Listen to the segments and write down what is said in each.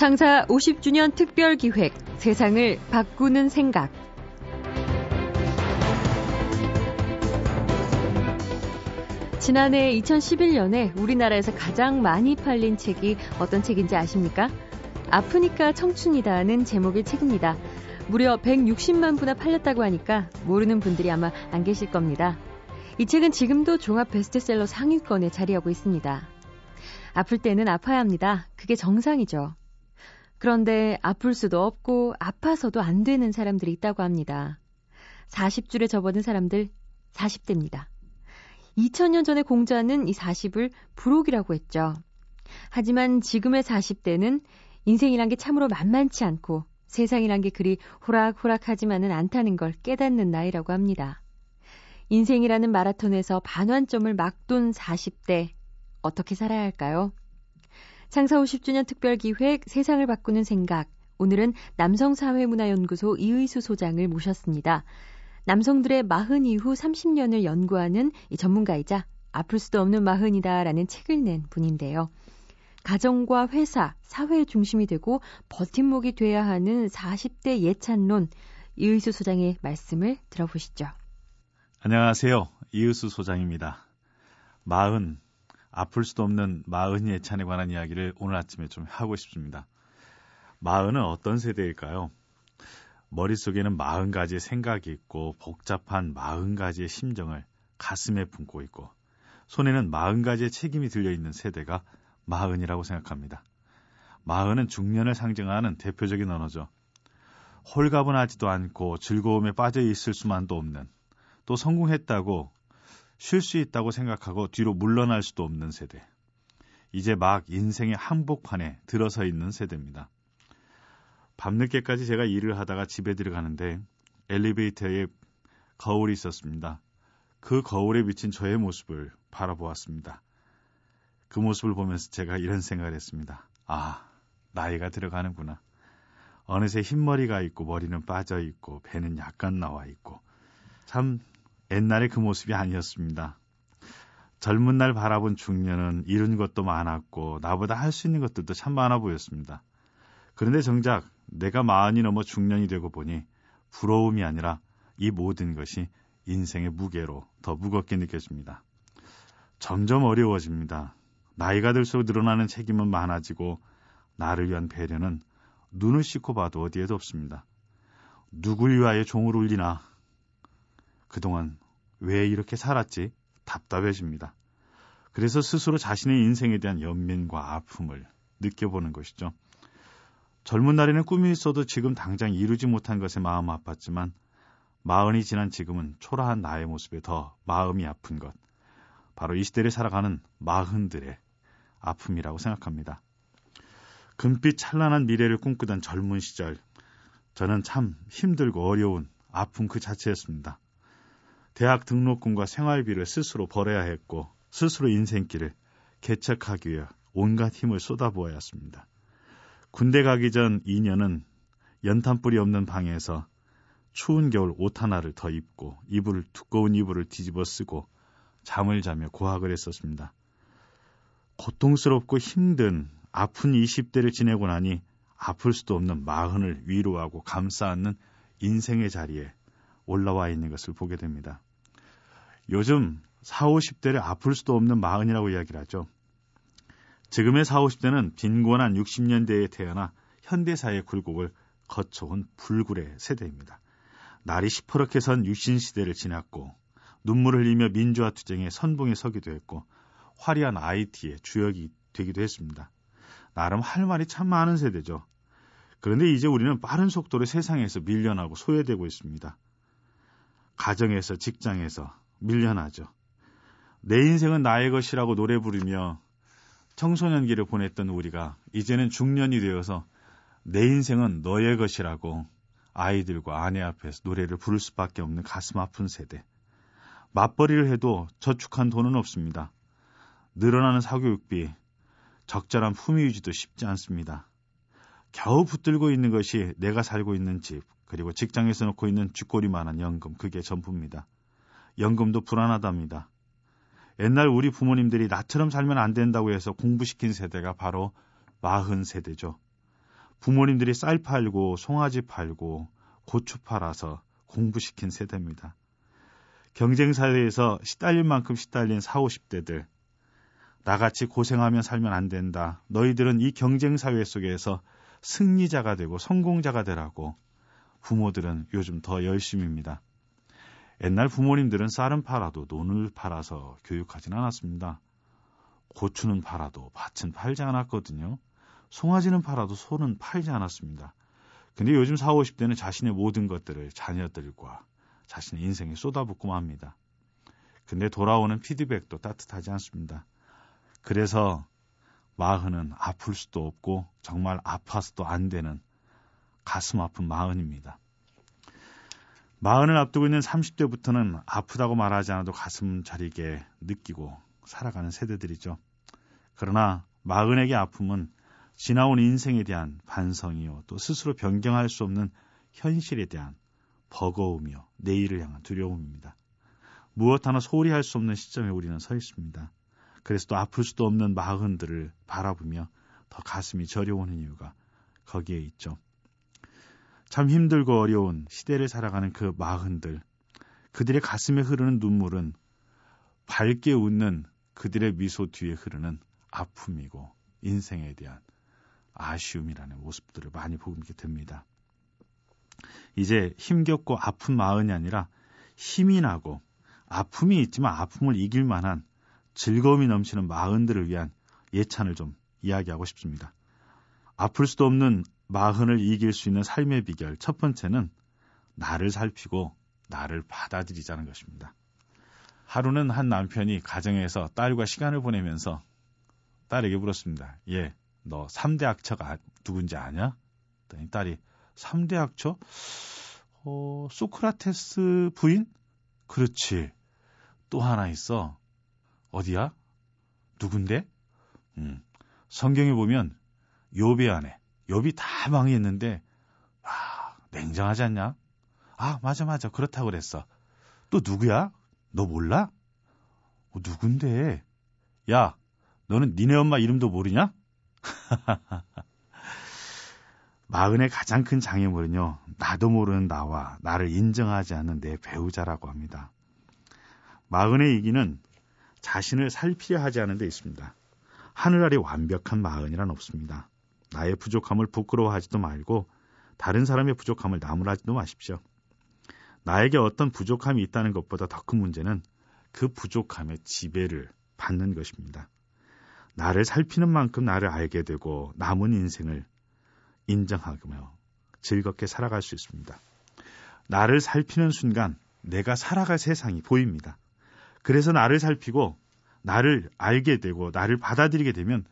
창사 50주년 특별 기획 세상을 바꾸는 생각 지난해 2011년에 우리나라에서 가장 많이 팔린 책이 어떤 책인지 아십니까? 아프니까 청춘이다는 제목의 책입니다. 무려 160만 부나 팔렸다고 하니까 모르는 분들이 아마 안 계실 겁니다. 이 책은 지금도 종합 베스트셀러 상위권에 자리하고 있습니다. 아플 때는 아파야 합니다. 그게 정상이죠. 그런데 아플 수도 없고 아파서도 안 되는 사람들이 있다고 합니다. 40줄에 접어든 사람들 40대입니다. 2000년 전에 공자는 이 40을 부록이라고 했죠. 하지만 지금의 40대는 인생이란 게 참으로 만만치 않고 세상이란 게 그리 호락호락하지만은 않다는 걸 깨닫는 나이라고 합니다. 인생이라는 마라톤에서 반환점을 막 돈 40대 어떻게 살아야 할까요? 창사 50주년 특별기획 세상을 바꾸는 생각 오늘은 남성사회문화연구소 이의수 소장을 모셨습니다. 남성들의 마흔 이후 30년을 연구하는 이 전문가이자 아플 수도 없는 마흔이다라는 책을 낸 분인데요. 가정과 회사, 사회의 중심이 되고 버팀목이 돼야 하는 40대 예찬론 이의수 소장의 말씀을 들어보시죠. 안녕하세요. 이의수 소장입니다. 마흔, 아플 수도 없는 마흔 예찬에 관한 이야기를 오늘 아침에 좀 하고 싶습니다. 마흔은 어떤 세대일까요? 머릿속에는 마흔 가지의 생각이 있고 복잡한 마흔 가지의 심정을 가슴에 품고 있고 손에는 마흔 가지의 책임이 들려 있는 세대가 마흔이라고 생각합니다. 마흔은 중년을 상징하는 대표적인 언어죠. 홀가분하지도 않고 즐거움에 빠져 있을 수만도 없는 또 성공했다고 쉴 수 있다고 생각하고 뒤로 물러날 수도 없는 세대. 이제 막 인생의 한복판에 들어서 있는 세대입니다. 밤늦게까지 제가 일을 하다가 집에 들어가는데 엘리베이터에 거울이 있었습니다. 그 거울에 비친 저의 모습을 바라보았습니다. 그 모습을 보면서 제가 이런 생각을 했습니다. 아, 나이가 들어가는구나. 어느새 흰머리가 있고 머리는 빠져 있고 배는 약간 나와 있고 참 옛날의 그 모습이 아니었습니다. 젊은 날 바라본 중년은 이룬 것도 많았고 나보다 할 수 있는 것들도 참 많아 보였습니다. 그런데 정작 내가 마흔이 넘어 중년이 되고 보니 부러움이 아니라 이 모든 것이 인생의 무게로 더 무겁게 느껴집니다. 점점 어려워집니다. 나이가 들수록 늘어나는 책임은 많아지고 나를 위한 배려는 눈을 씻고 봐도 어디에도 없습니다. 누굴 위하여 종을 울리나 그동안 왜 이렇게 살았지 답답해집니다. 그래서 스스로 자신의 인생에 대한 연민과 아픔을 느껴보는 것이죠. 젊은 날에는 꿈이 있어도 지금 당장 이루지 못한 것에 마음 아팠지만 마흔이 지난 지금은 초라한 나의 모습에 더 마음이 아픈 것. 바로 이 시대를 살아가는 마흔들의 아픔이라고 생각합니다. 금빛 찬란한 미래를 꿈꾸던 젊은 시절, 저는 참 힘들고 어려운 아픔 그 자체였습니다. 대학 등록금과 생활비를 스스로 벌어야 했고, 스스로 인생길을 개척하기 위해 온갖 힘을 쏟아부어야 했습니다. 군대 가기 전 2년은 연탄불이 없는 방에서 추운 겨울 옷 하나를 더 입고 이불을 두꺼운 이불을 뒤집어 쓰고 잠을 자며 고학을 했었습니다. 고통스럽고 힘든 아픈 20대를 지내고 나니 아플 수도 없는 마흔을 위로하고 감싸 안는 인생의 자리에 올라와 있는 것을 보게 됩니다. 요즘 4, 50대를 아플 수도 없는 마흔이라고 이야기를 하죠. 지금의 4, 50대는 빈곤한 60년대에 태어나 현대사의 굴곡을 거쳐온 불굴의 세대입니다. 날이 시퍼렇게 선 유신 시대를 지났고 눈물을 흘리며 민주화 투쟁의 선봉에 서기도 했고 화려한 IT의 주역이 되기도 했습니다. 나름 할 말이 참 많은 세대죠. 그런데 이제 우리는 빠른 속도로 세상에서 밀려나고 소외되고 있습니다. 가정에서 직장에서 밀려나죠. 내 인생은 나의 것이라고 노래 부르며 청소년기를 보냈던 우리가 이제는 중년이 되어서 내 인생은 너의 것이라고 아이들과 아내 앞에서 노래를 부를 수밖에 없는 가슴 아픈 세대. 맞벌이를 해도 저축한 돈은 없습니다. 늘어나는 사교육비, 적절한 품위 유지도 쉽지 않습니다. 겨우 붙들고 있는 것이 내가 살고 있는 집, 그리고 직장에서 놓고 있는 쥐꼬리만한 연금, 그게 전부입니다. 연금도 불안하답니다. 옛날 우리 부모님들이 나처럼 살면 안 된다고 해서 공부시킨 세대가 바로 마흔 세대죠. 부모님들이 쌀 팔고 송아지 팔고 고추 팔아서 공부시킨 세대입니다. 경쟁 사회에서 시달릴 만큼 시달린 4, 50대들. 나같이 고생하며 살면 안 된다. 너희들은 이 경쟁 사회 속에서 승리자가 되고 성공자가 되라고 부모들은 요즘 더 열심입니다. 옛날 부모님들은 쌀은 팔아도 논을 팔아서 교육하진 않았습니다. 고추는 팔아도 밭은 팔지 않았거든요. 송아지는 팔아도 소는 팔지 않았습니다. 근데 요즘 4, 50대는 자신의 모든 것들을 자녀들과 자신의 인생에 쏟아붓고 맙니다. 근데 돌아오는 피드백도 따뜻하지 않습니다. 그래서 마흔은 아플 수도 없고 정말 아파서도 안 되는 가슴 아픈 마흔입니다. 마흔을 앞두고 있는 30대부터는 아프다고 말하지 않아도 가슴 저리게 느끼고 살아가는 세대들이죠. 그러나 마흔에게 아픔은 지나온 인생에 대한 반성이요. 또 스스로 변경할 수 없는 현실에 대한 버거움이요. 내일을 향한 두려움입니다. 무엇 하나 소홀히 할 수 없는 시점에 우리는 서 있습니다. 그래서 또 아플 수도 없는 마흔들을 바라보며 더 가슴이 저려오는 이유가 거기에 있죠. 참 힘들고 어려운 시대를 살아가는 그 마흔들, 그들의 가슴에 흐르는 눈물은 밝게 웃는 그들의 미소 뒤에 흐르는 아픔이고 인생에 대한 아쉬움이라는 모습들을 많이 보게 됩니다. 이제 힘겹고 아픈 마흔이 아니라 힘이 나고 아픔이 있지만 아픔을 이길 만한 즐거움이 넘치는 마흔들을 위한 예찬을 좀 이야기하고 싶습니다. 아플 수도 없는 마흔을 이길 수 있는 삶의 비결 첫 번째는 나를 살피고 나를 받아들이자는 것입니다. 하루는 한 남편이 가정에서 딸과 시간을 보내면서 딸에게 물었습니다. 예, 너 3대 학처가 누군지 아냐? 그랬더니 딸이 3대 학처? 어, 소크라테스 부인? 그렇지. 또 하나 있어. 어디야? 누군데? 음, 성경에 보면 요배 안에 욥이 다 망했는데 아, 냉정하지 않냐? 아, 맞아 맞아. 그렇다고 그랬어. 또 누구야? 너 몰라? 어, 누군데? 야, 너는 니네 엄마 이름도 모르냐? 마흔의 가장 큰 장애물은요, 나도 모르는 나와 나를 인정하지 않는 내 배우자라고 합니다. 마흔의 이기는 자신을 살피려 하지 않은 데 있습니다. 하늘 아래 완벽한 마흔이란 없습니다. 나의 부족함을 부끄러워하지도 말고 다른 사람의 부족함을 나무라지도 마십시오. 나에게 어떤 부족함이 있다는 것보다 더 큰 문제는 그 부족함의 지배를 받는 것입니다. 나를 살피는 만큼 나를 알게 되고 남은 인생을 인정하며 즐겁게 살아갈 수 있습니다. 나를 살피는 순간 내가 살아갈 세상이 보입니다. 그래서 나를 살피고 나를 알게 되고 나를 받아들이게 되면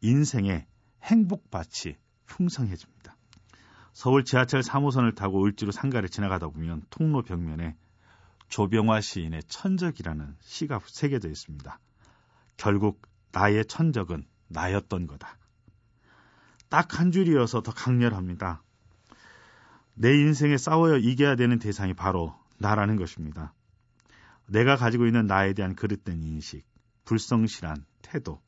인생의 행복밭이 풍성해집니다. 서울 지하철 3호선을 타고 을지로 상가를 지나가다 보면 통로 벽면에 조병화 시인의 천적이라는 시가 새겨져 있습니다. 결국 나의 천적은 나였던 거다. 딱 한 줄이어서 더 강렬합니다. 내 인생에 싸워야 이겨야 되는 대상이 바로 나라는 것입니다. 내가 가지고 있는 나에 대한 그릇된 인식, 불성실한 태도,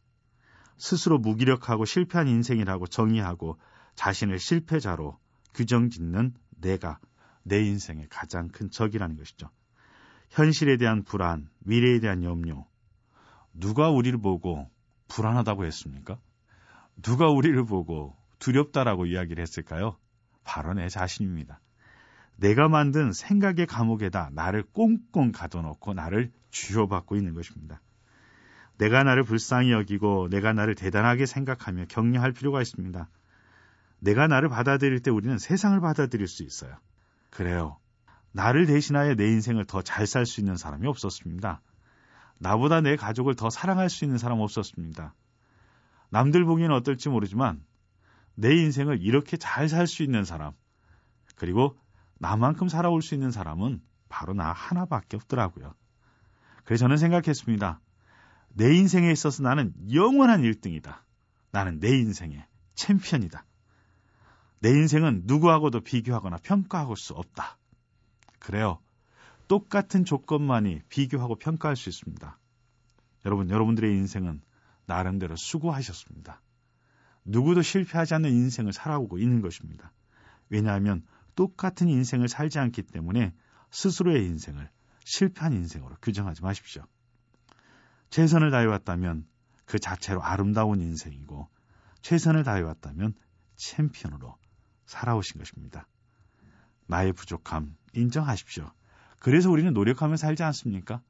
스스로 무기력하고 실패한 인생이라고 정의하고 자신을 실패자로 규정 짓는 내가 내 인생의 가장 큰 적이라는 것이죠. 현실에 대한 불안, 미래에 대한 염려. 누가 우리를 보고 불안하다고 했습니까? 누가 우리를 보고 두렵다라고 이야기를 했을까요? 바로 내 자신입니다. 내가 만든 생각의 감옥에다 나를 꽁꽁 가둬놓고 나를 쥐어받고 있는 것입니다. 내가 나를 불쌍히 여기고 내가 나를 대단하게 생각하며 격려할 필요가 있습니다. 내가 나를 받아들일 때 우리는 세상을 받아들일 수 있어요. 그래요. 나를 대신하여 내 인생을 더 잘 살 수 있는 사람이 없었습니다. 나보다 내 가족을 더 사랑할 수 있는 사람 없었습니다. 남들 보기에는 어떨지 모르지만 내 인생을 이렇게 잘 살 수 있는 사람, 그리고 나만큼 살아올 수 있는 사람은 바로 나 하나밖에 없더라고요. 그래서 저는 생각했습니다. 내 인생에 있어서 나는 영원한 1등이다. 나는 내 인생의 챔피언이다. 내 인생은 누구하고도 비교하거나 평가할 수 없다. 그래요. 똑같은 조건만이 비교하고 평가할 수 있습니다. 여러분, 여러분들의 인생은 나름대로 수고하셨습니다. 누구도 실패하지 않는 인생을 살아오고 있는 것입니다. 왜냐하면 똑같은 인생을 살지 않기 때문에 스스로의 인생을 실패한 인생으로 규정하지 마십시오. 최선을 다해왔다면 그 자체로 아름다운 인생이고 최선을 다해왔다면 챔피언으로 살아오신 것입니다. 나의 부족함 인정하십시오. 그래서 우리는 노력하며 살지 않습니까?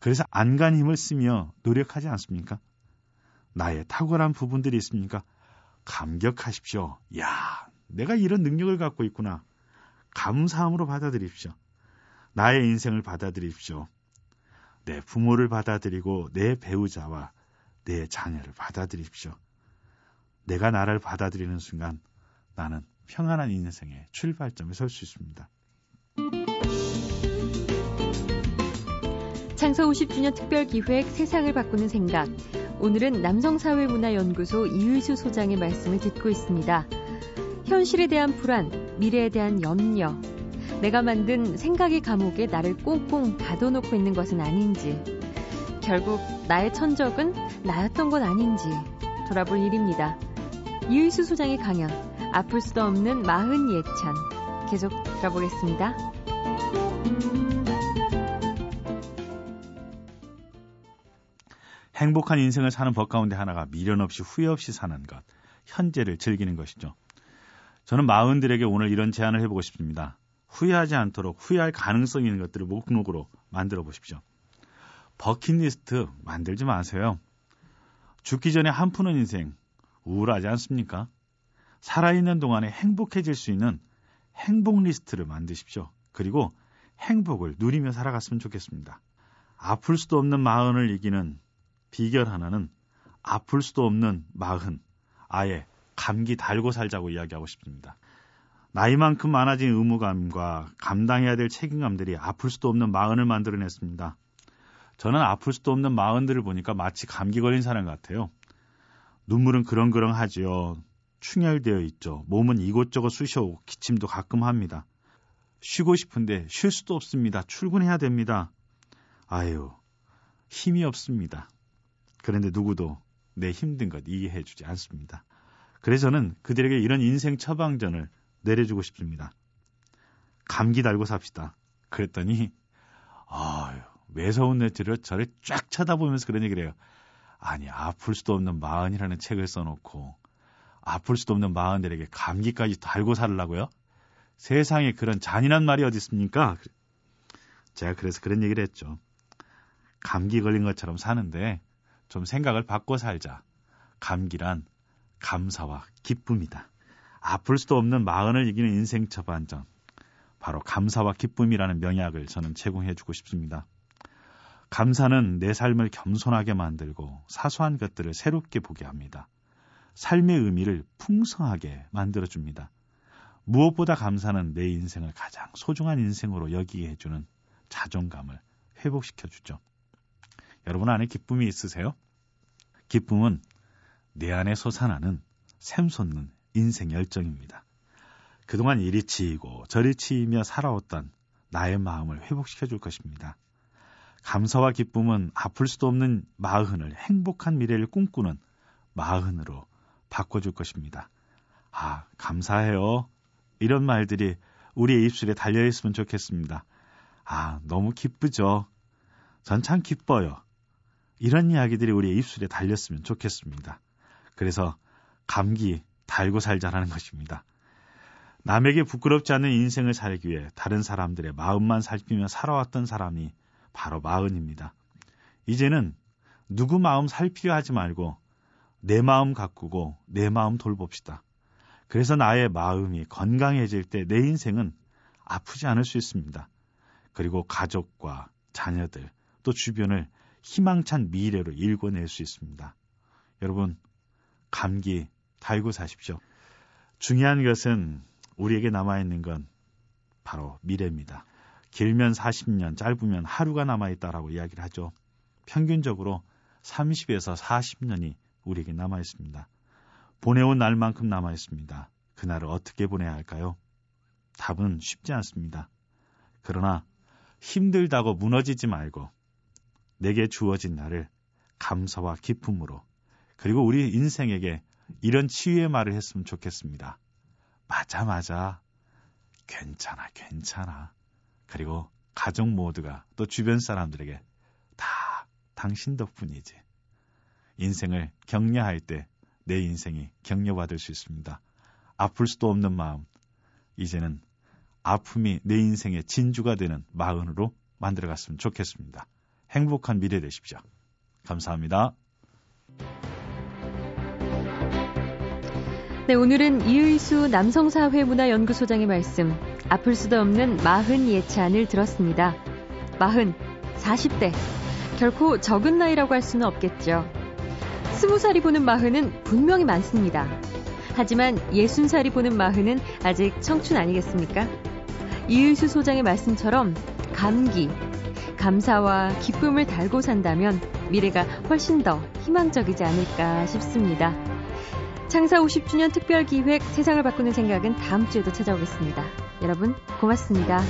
그래서 안간 힘을 쓰며 노력하지 않습니까? 나의 탁월한 부분들이 있습니까? 감격하십시오. 야, 내가 이런 능력을 갖고 있구나. 감사함으로 받아들입시오. 나의 인생을 받아들입시오. 내 부모를 받아들이고 내 배우자와 내 자녀를 받아들입시오. 내가 나를 받아들이는 순간 나는 평안한 인생의 출발점에 설 수 있습니다. 창서 50주년 특별 기획 세상을 바꾸는 생각. 오늘은 남성사회문화연구소 이의수 소장의 말씀을 듣고 있습니다. 현실에 대한 불안, 미래에 대한 염려, 내가 만든 생각의 감옥에 나를 꽁꽁 가둬놓고 있는 것은 아닌지, 결국 나의 천적은 나였던 것 아닌지 돌아볼 일입니다. 이의수 소장의 강연, 아플 수도 없는 마흔 예찬. 계속 들어보겠습니다. 행복한 인생을 사는 법 가운데 하나가 미련 없이 후회 없이 사는 것, 현재를 즐기는 것이죠. 저는 마흔들에게 오늘 이런 제안을 해보고 싶습니다. 후회하지 않도록 후회할 가능성 있는 것들을 목록으로 만들어 보십시오. 버킷리스트 만들지 마세요. 죽기 전에 한 푸는 인생 우울하지 않습니까? 살아있는 동안에 행복해질 수 있는 행복 리스트를 만드십시오. 그리고 행복을 누리며 살아갔으면 좋겠습니다. 아플 수도 없는 마흔을 이기는 비결 하나는 아플 수도 없는 마흔, 아예 감기 달고 살자고 이야기하고 싶습니다. 나이만큼 많아진 의무감과 감당해야 될 책임감들이 아플 수도 없는 마흔을 만들어냈습니다. 저는 아플 수도 없는 마흔들을 보니까 마치 감기 걸린 사람 같아요. 눈물은 그렁그렁하지요. 충혈되어 있죠. 몸은 이곳저곳 쑤셔오고 기침도 가끔 합니다. 쉬고 싶은데 쉴 수도 없습니다. 출근해야 됩니다. 아유, 힘이 없습니다. 그런데 누구도 내 힘든 것 이해해 주지 않습니다. 그래서 저는 그들에게 이런 인생 처방전을 내려주고 싶습니다. 감기 달고 삽시다. 그랬더니 아유, 매서운 내치를 저를 쫙 쳐다보면서 그런 얘기를 해요. 아니, 아플 수도 없는 마흔이라는 책을 써놓고 아플 수도 없는 마흔들에게 감기까지 달고 살라고요? 세상에 그런 잔인한 말이 어디 있습니까? 제가 그래서 그런 얘기를 했죠. 감기 걸린 것처럼 사는데 좀 생각을 바꿔 살자. 감기란 감사와 기쁨이다. 아플 수도 없는 마흔을 이기는 인생 처반전. 바로 감사와 기쁨이라는 명약을 저는 제공해 주고 싶습니다. 감사는 내 삶을 겸손하게 만들고 사소한 것들을 새롭게 보게 합니다. 삶의 의미를 풍성하게 만들어 줍니다. 무엇보다 감사는 내 인생을 가장 소중한 인생으로 여기게 해주는 자존감을 회복시켜 주죠. 여러분 안에 기쁨이 있으세요? 기쁨은 내 안에 솟아나는 샘솟는 인생 열정입니다. 그동안 이리 치이고 저리 치이며 살아왔던 나의 마음을 회복시켜 줄 것입니다. 감사와 기쁨은 아플 수도 없는 마흔을 행복한 미래를 꿈꾸는 마흔으로 바꿔줄 것입니다. 아, 감사해요. 이런 말들이 우리의 입술에 달려있으면 좋겠습니다. 아, 너무 기쁘죠? 전 참 기뻐요. 이런 이야기들이 우리의 입술에 달렸으면 좋겠습니다. 그래서 감기 달고 살자라는 것입니다. 남에게 부끄럽지 않은 인생을 살기 위해 다른 사람들의 마음만 살피며 살아왔던 사람이 바로 마흔입니다. 이제는 누구 마음 살피려 하지 말고 내 마음 가꾸고 내 마음 돌봅시다. 그래서 나의 마음이 건강해질 때 내 인생은 아프지 않을 수 있습니다. 그리고 가족과 자녀들 또 주변을 희망찬 미래로 일궈낼 수 있습니다. 여러분, 감기 달고 사십시오. 중요한 것은 우리에게 남아있는 건 바로 미래입니다. 길면 40년, 짧으면 하루가 남아있다라고 이야기를 하죠. 평균적으로 30에서 40년이 우리에게 남아있습니다. 보내온 날만큼 남아있습니다. 그날을 어떻게 보내야 할까요? 답은 쉽지 않습니다. 그러나 힘들다고 무너지지 말고 내게 주어진 날을 감사와 기쁨으로 그리고 우리 인생에게 이런 치유의 말을 했으면 좋겠습니다. 맞아, 맞아. 괜찮아, 괜찮아. 그리고 가족 모두가 또 주변 사람들에게 다 당신 덕분이지. 인생을 격려할 때 내 인생이 격려받을 수 있습니다. 아플 수도 없는 마음. 이제는 아픔이 내 인생의 진주가 되는 마흔으로 만들어갔으면 좋겠습니다. 행복한 미래 되십시오. 감사합니다. 네, 오늘은 이의수 남성사회문화연구소장의 말씀, 아플 수도 없는 마흔 예찬을 들었습니다. 마흔, 40대. 결코 적은 나이라고 할 수는 없겠죠. 스무 살이 보는 마흔은 분명히 많습니다. 하지만 예순 살이 보는 마흔은 아직 청춘 아니겠습니까? 이의수 소장의 말씀처럼 감기, 감사와 기쁨을 달고 산다면 미래가 훨씬 더 희망적이지 않을까 싶습니다. 창사 50주년 특별 기획 세상을 바꾸는 생각은 다음 주에도 찾아오겠습니다. 여러분 고맙습니다.